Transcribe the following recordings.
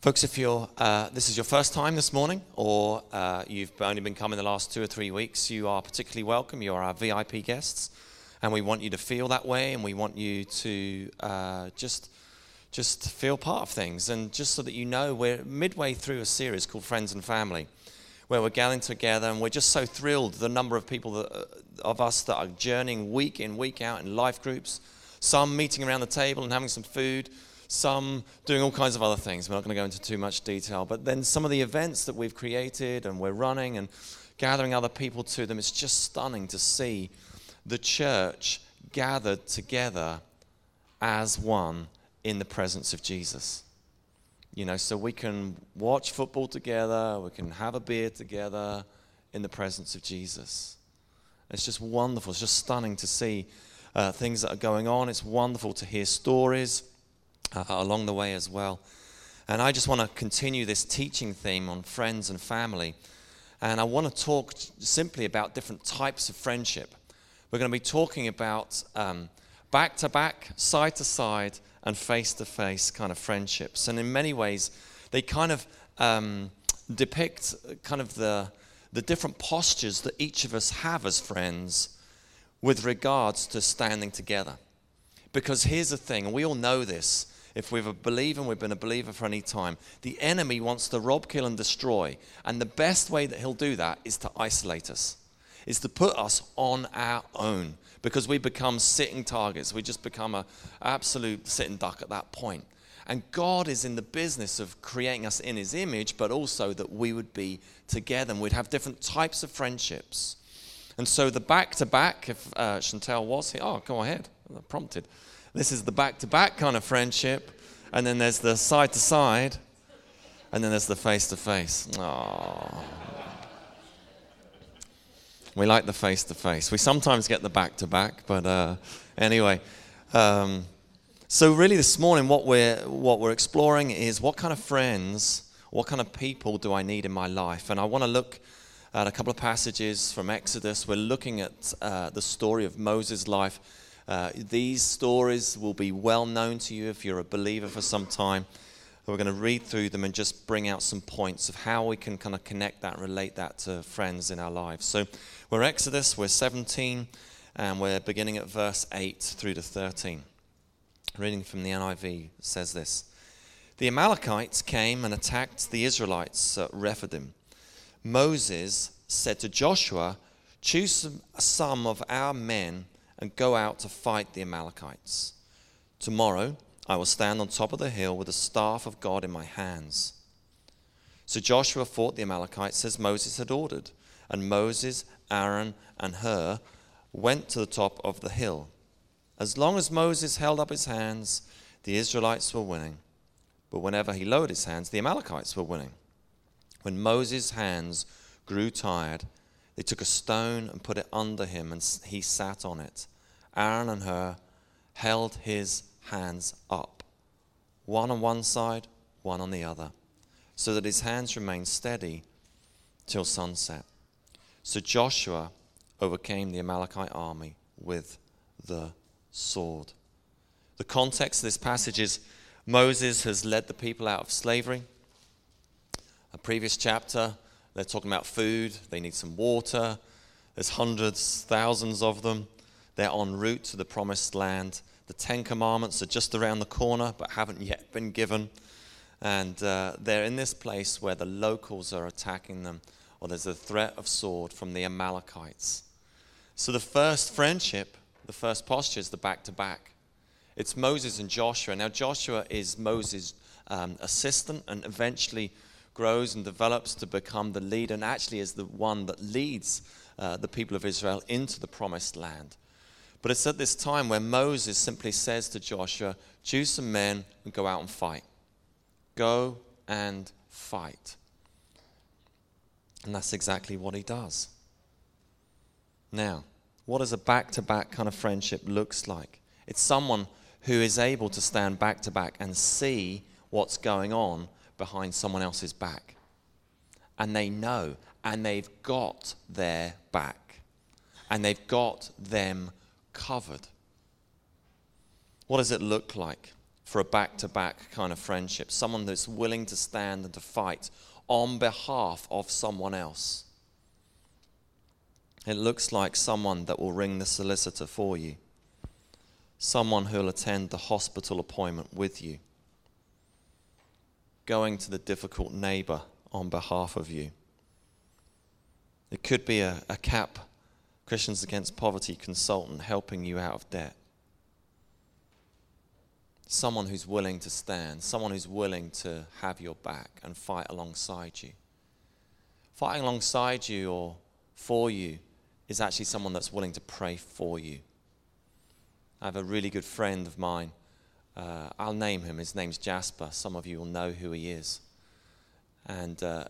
Folks, if you're, uh, this is your first time this morning, or uh, you've only been coming the last two or three weeks, you are particularly welcome. You are our VIP guests, and we want you to feel that way, and we want you to uh, just, just feel part of things, and just so that you know, we're midway through a series called Friends and Family, where we're gathering together, and we're just so thrilled the number of people that, uh, of us that are journeying week in, week out in life groups, some meeting around the table and having some food some doing all kinds of other things. We're not going to go into too much detail. But then some of the events that we've created and we're running and gathering other people to them, it's just stunning to see the church gathered together as one in the presence of Jesus. You know, so we can watch football together, we can have a beer together in the presence of Jesus. It's just wonderful. It's just stunning to see uh, things that are going on. It's wonderful to hear stories uh, along the way as well. And I just want to continue this teaching theme on friends and family. And I want to talk simply about different types of friendship. We're going to be talking about back to back, side to side, and face to face kind of friendships. And in many ways, they kind of um, depict kind of the, the different postures that each of us have as friends with regards to standing together. Because here's the thing, and we all know this if we're a believer and we've been a believer for any time, the enemy wants to rob, kill, and destroy. And the best way that he'll do that is to isolate us, is to put us on our own because we become sitting targets. We just become an absolute sitting duck at that point. And God is in the business of creating us in His image, but also that we would be together and we'd have different types of friendships. And so the back to back, if uh, Chantel was here, oh, go ahead, prompted. This is the back to back kind of friendship. And then there's the side to side. And then there's the face to face. We like the face to face. We sometimes get the back to back, but uh, anyway. Um, so really, this morning, what we're what we're exploring is what kind of friends, what kind of people do I need in my life? And I want to look at a couple of passages from Exodus. We're looking at uh, the story of Moses' life uh, these stories will be well known to you if you're a believer for some time. We're going to read through them and just bring out some points of how we can kind of connect that, relate that to friends in our lives. So we're Exodus, we're 17, and we're beginning at verse 8 through to 13. Reading from the NIV says this The Amalekites came and attacked the Israelites at Rephidim. Moses said to Joshua, Choose some of our men and go out to fight the Amalekites. Tomorrow I will stand on top of the hill with the staff of God in my hands. So Joshua fought the Amalekites as Moses had ordered, and Moses, Aaron, and Hur went to the top of the hill. As long as Moses held up his hands, the Israelites were winning. But whenever he lowered his hands, the Amalekites were winning. When Moses' hands grew tired, they took a stone and put it under him, and he sat on it. Aaron and Hur held his hands up, one on one side, one on the other, so that his hands remained steady till sunset. So Joshua overcame the Amalekite army with the sword. The context of this passage is Moses has led the people out of slavery. A previous chapter, they're talking about food, they need some water. There's hundreds, thousands of them. They're en route to the promised land. The Ten Commandments are just around the corner but haven't yet been given. And uh, they're in this place where the locals are attacking them, or there's a threat of sword from the Amalekites. So the first friendship, the first posture is the back to back. It's Moses and Joshua. Now, Joshua is Moses' um, assistant and eventually grows and develops to become the leader and actually is the one that leads uh, the people of Israel into the promised land. But it's at this time where Moses simply says to Joshua, Choose some men and go out and fight. Go and fight. And that's exactly what he does. Now, what does a back to back kind of friendship looks like? It's someone who is able to stand back to back and see what's going on behind someone else's back. And they know, and they've got their back, and they've got them covered. What does it look like? for a back to back kind of friendship, someone that's willing to stand and to fight on behalf of someone else. It looks like someone that will ring the solicitor for you, someone who'll attend the hospital appointment with you, going to the difficult neighbor on behalf of you. It could be a, a CAP, Christians Against Poverty consultant, helping you out of debt someone who's willing to stand, someone who's willing to have your back and fight alongside you. Fighting alongside you or for you is actually someone that's willing to pray for you. I have a really good friend of mine. Uh, I'll name him. His name's Jasper. Some of you will know who he is. And uh,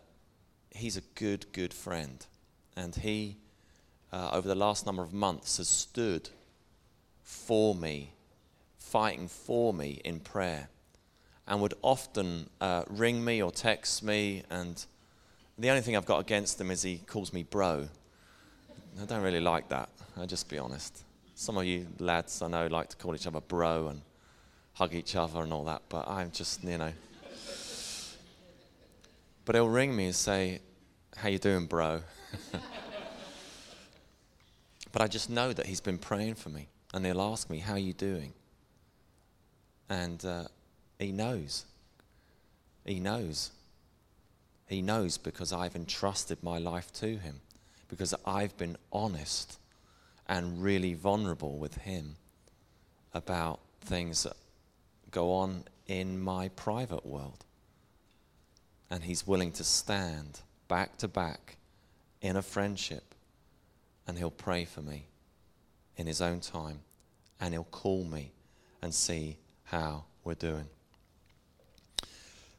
he's a good, good friend. And he, uh, over the last number of months, has stood for me fighting for me in prayer and would often uh, ring me or text me. And the only thing I've got against him is he calls me bro. I don't really like that, I'll just be honest. Some of you lads I know like to call each other bro and hug each other and all that, but I'm just, you know. but he'll ring me and say, How you doing, bro? but I just know that he's been praying for me. And he'll ask me, How are you doing? And uh, he knows. He knows. He knows because I've entrusted my life to him, because I've been honest and really vulnerable with him about things that go on in my private world. And he's willing to stand back to back in a friendship, and he'll pray for me in his own time, and he'll call me and see how we're doing.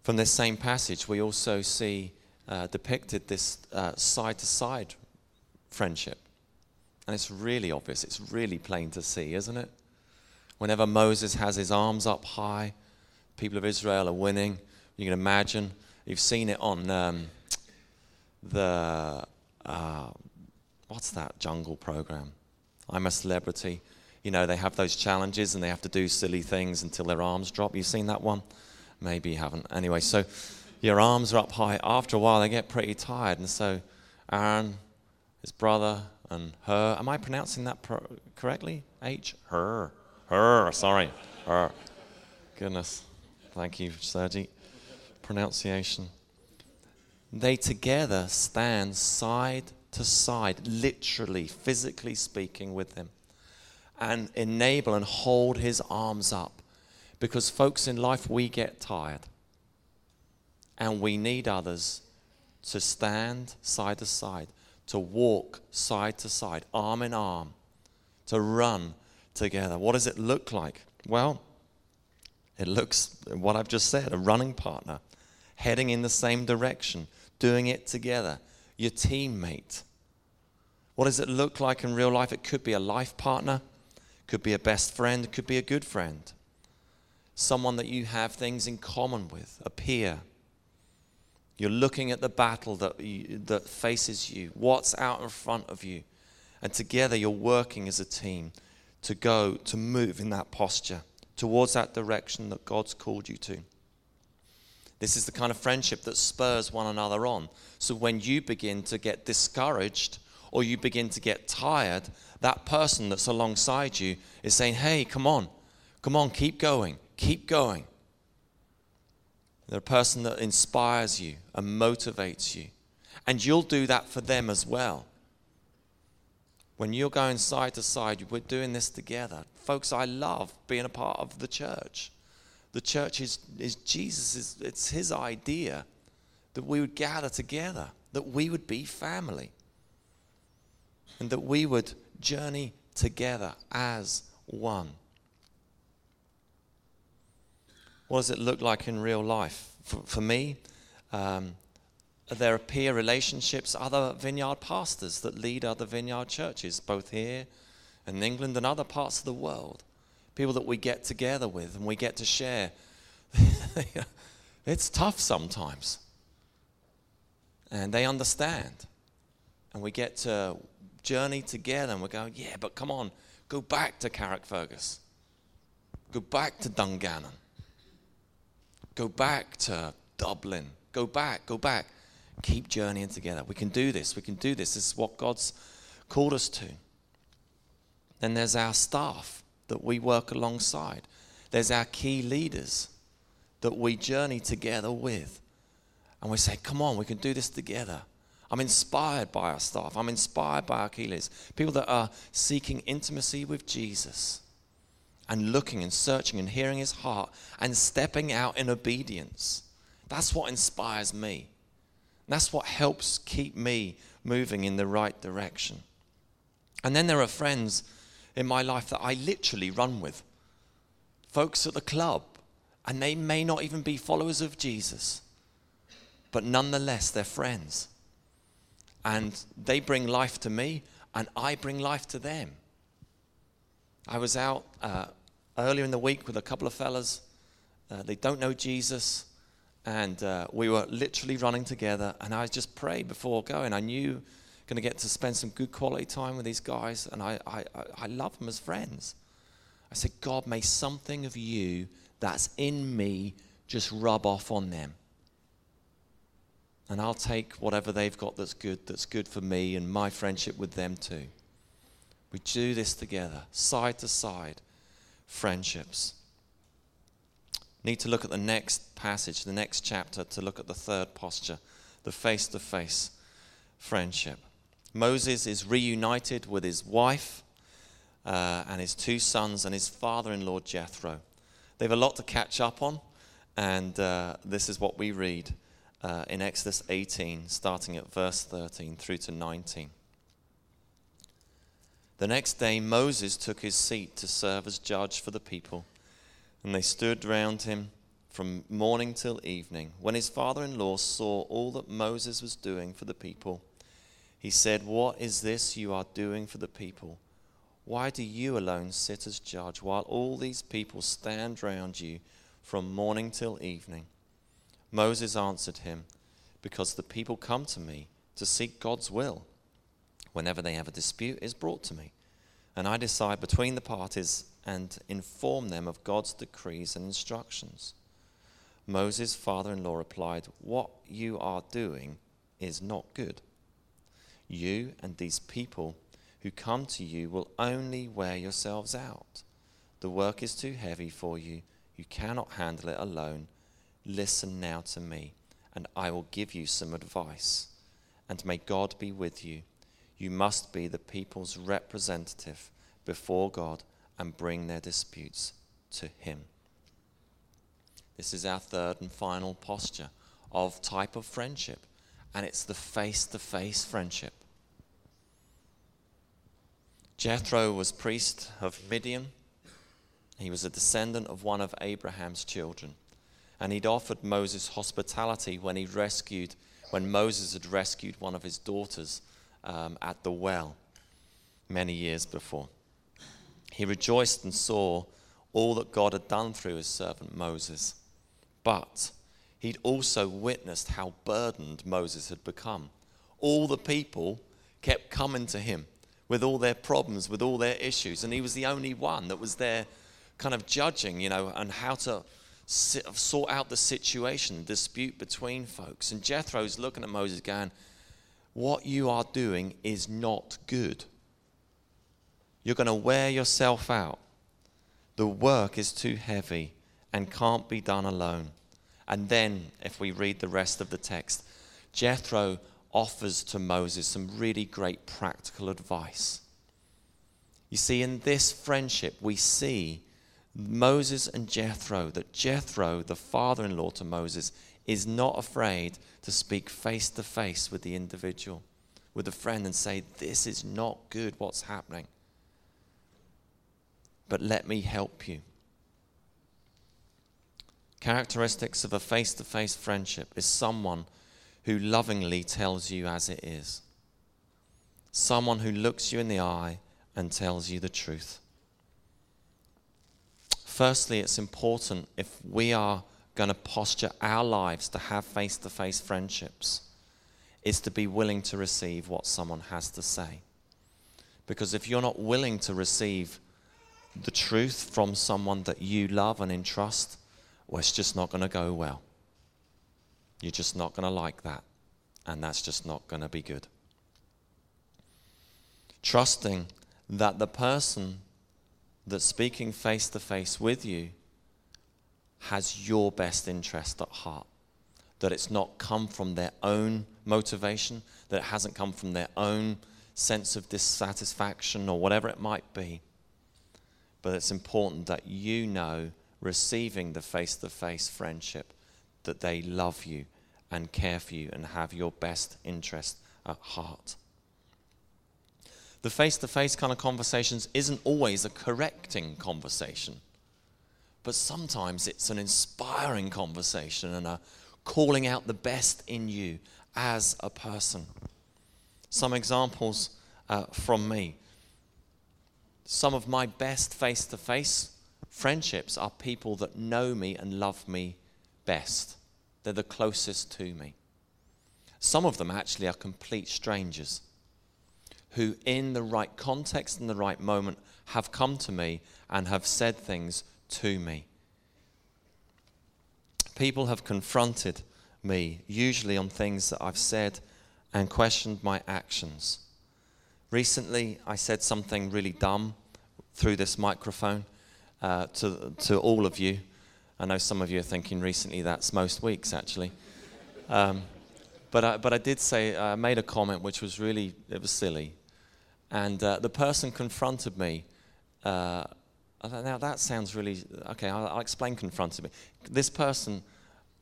From this same passage, we also see uh, depicted this side to side friendship. And it's really obvious, it's really plain to see, isn't it? Whenever Moses has his arms up high, people of Israel are winning. You can imagine. You've seen it on um, the, uh, what's that jungle program? I'm a Celebrity you know, they have those challenges and they have to do silly things until their arms drop. You've seen that one? Maybe you haven't. Anyway, so your arms are up high. After a while, they get pretty tired. And so Aaron, his brother, and Hur, Am I pronouncing that pro- correctly? H? Her. Her. Sorry. Her. Goodness. Thank you, Sergi. Pronunciation. They together stand side to side, literally, physically speaking, with him and enable and hold his arms up. Because, folks, in life we get tired. And we need others to stand side to side, to walk side to side, arm in arm, to run together. What does it look like? Well, it looks what I've just said a running partner, heading in the same direction, doing it together, your teammate. What does it look like in real life? It could be a life partner, could be a best friend, could be a good friend, someone that you have things in common with, a peer. You're looking at the battle that, you, that faces you, what's out in front of you, and together you're working as a team to go, to move in that posture towards that direction that God's called you to. This is the kind of friendship that spurs one another on. So when you begin to get discouraged or you begin to get tired, that person that's alongside you is saying, Hey, come on, come on, keep going, keep going. They're a person that inspires you and motivates you. And you'll do that for them as well. When you're going side to side, we're doing this together. Folks, I love being a part of the church. The church is, is Jesus, is, it's his idea that we would gather together, that we would be family and that we would journey together as one. What does it look like in real life? For, for me, um, there are peer relationships, other vineyard pastors that lead other vineyard churches, both here in England and other parts of the world. People that we get together with and we get to share. it's tough sometimes. And they understand. And we get to journey together and we're going, yeah, but come on, go back to Carrickfergus. Go back to Dungannon. Go back to Dublin. Go back, go back. Keep journeying together. We can do this. We can do this. This is what God's called us to. Then there's our staff that we work alongside. There's our key leaders that we journey together with. And we say, come on, we can do this together. I'm inspired by our staff. I'm inspired by our key leaders. People that are seeking intimacy with Jesus and looking and searching and hearing his heart and stepping out in obedience. That's what inspires me. That's what helps keep me moving in the right direction. And then there are friends in my life that I literally run with. Folks at the club, and they may not even be followers of Jesus, but nonetheless, they're friends. And they bring life to me, and I bring life to them. I was out uh, earlier in the week with a couple of fellas. Uh, they don't know Jesus. And uh, we were literally running together. And I just prayed before going. I knew going to get to spend some good quality time with these guys. And I, I, I love them as friends. I said, God, may something of you that's in me just rub off on them. And I'll take whatever they've got that's good, that's good for me and my friendship with them too. We do this together, side to side friendships. Need to look at the next passage, the next chapter, to look at the third posture, the face to face friendship. Moses is reunited with his wife uh, and his two sons and his father in law Jethro. They have a lot to catch up on, and uh, this is what we read uh, in Exodus 18, starting at verse 13 through to 19. The next day, Moses took his seat to serve as judge for the people, and they stood round him from morning till evening. When his father in law saw all that Moses was doing for the people, he said, What is this you are doing for the people? Why do you alone sit as judge while all these people stand round you from morning till evening? Moses answered him, Because the people come to me to seek God's will whenever they have a dispute, is brought to me. And I decide between the parties and inform them of God's decrees and instructions. Moses' father in law replied, What you are doing is not good. You and these people who come to you will only wear yourselves out. The work is too heavy for you. You cannot handle it alone. Listen now to me, and I will give you some advice. And may God be with you you must be the people's representative before God and bring their disputes to Him. This is our third and final posture of type of friendship, and it's the face to face friendship. Jethro was priest of Midian. He was a descendant of one of Abraham's children. And he'd offered Moses hospitality when he rescued, when Moses had rescued one of his daughters um, at the well many years before. He rejoiced and saw all that God had done through his servant Moses. But he'd also witnessed how burdened Moses had become. All the people kept coming to him with all their problems, with all their issues, and he was the only one that was there kind of judging, you know, and how to sort out the situation, dispute between folks. And Jethro's looking at Moses going, what you are doing is not good. You're going to wear yourself out. The work is too heavy and can't be done alone. And then, if we read the rest of the text, Jethro offers to Moses some really great practical advice. You see, in this friendship, we see Moses and Jethro, that Jethro, the father in law to Moses, is not afraid to speak face to face with the individual, with a friend, and say, This is not good, what's happening. But let me help you. Characteristics of a face to face friendship is someone who lovingly tells you as it is, someone who looks you in the eye and tells you the truth. Firstly, it's important if we are going to posture our lives to have face to face friendships is to be willing to receive what someone has to say. Because if you're not willing to receive the truth from someone that you love and entrust, well, it's just not going to go well. You're just not going to like that. And that's just not going to be good. Trusting that the person that's speaking face to face with you has your best interest at heart. That it's not come from their own motivation, that it hasn't come from their own sense of dissatisfaction or whatever it might be. But it's important that you know, receiving the face to face friendship, that they love you and care for you and have your best interest at heart. The face to face kind of conversations isn't always a correcting conversation, but sometimes it's an inspiring conversation and a calling out the best in you as a person. Some examples uh, from me. Some of my best face to face friendships are people that know me and love me best. They're the closest to me. Some of them actually are complete strangers who, in the right context and the right moment, have come to me and have said things to me. People have confronted me, usually on things that I've said, and questioned my actions. Recently, I said something really dumb through this microphone uh, to, to all of you. I know some of you are thinking recently that's most weeks, actually. Um, but, I, but I did say, I made a comment which was really, it was silly. And uh, the person confronted me. Uh, now that sounds really, okay, I'll, I'll explain confronted me. This person,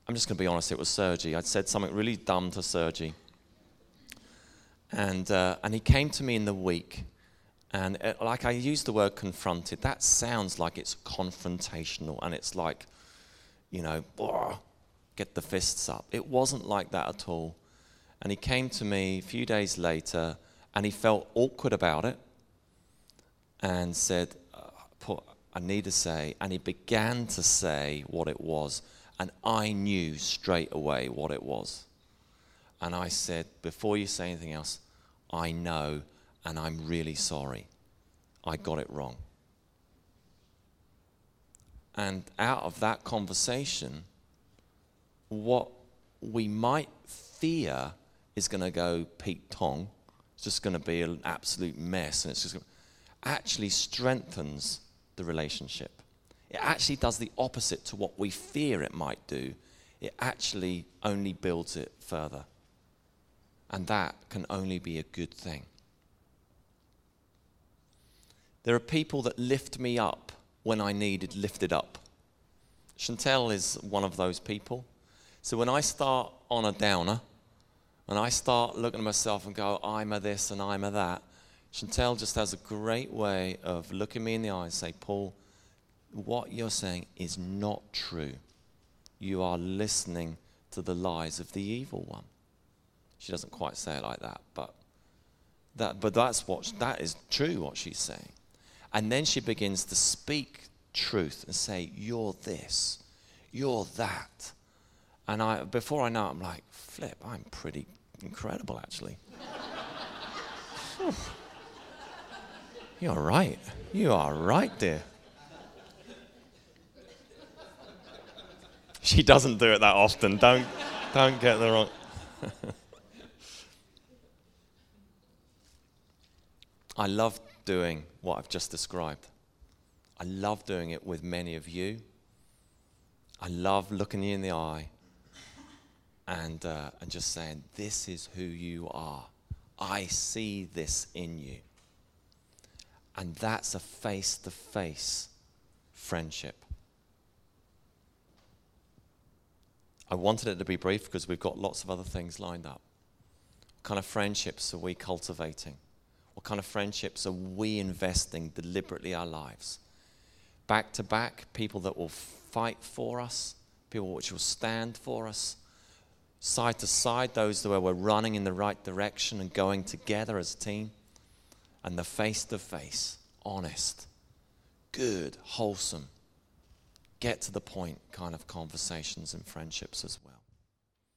I'm just going to be honest, it was Sergi. I'd said something really dumb to Sergi. And, uh, and he came to me in the week. And it, uh, like I use the word confronted, that sounds like it's confrontational and it's like, you know, get the fists up. It wasn't like that at all. And he came to me a few days later and he felt awkward about it and said, uh, I need to say, and he began to say what it was, and I knew straight away what it was. And I said, Before you say anything else, I know, and I'm really sorry. I got it wrong. And out of that conversation, what we might fear is going to go Pete Tong it's just going to be an absolute mess, and it's just actually strengthens the relationship. It actually does the opposite to what we fear it might do. It actually only builds it further. And that can only be a good thing. There are people that lift me up when I needed lifted up. Chantel is one of those people. So when I start on a downer, and I start looking at myself and go, I'm a this and I'm a that, Chantel just has a great way of looking me in the eye and say, Paul, what you're saying is not true. You are listening to the lies of the evil one. She doesn't quite say it like that, but that, but that's what that is true what she's saying. And then she begins to speak truth and say, You're this, you're that. And I before I know it, I'm like, flip, I'm pretty incredible, actually. You're right. You are right, dear. She doesn't do it that often. Don't, don't get the wrong. I love doing what I've just described. I love doing it with many of you. I love looking you in the eye and, uh, and just saying, This is who you are. I see this in you. And that's a face to face friendship. I wanted it to be brief because we've got lots of other things lined up. What kind of friendships are we cultivating? What kind of friendships are we investing deliberately our lives? Back to back, people that will fight for us, people which will stand for us, side to side, those where we're running in the right direction and going together as a team, and the face to face, honest, good, wholesome, get to the point kind of conversations and friendships as well.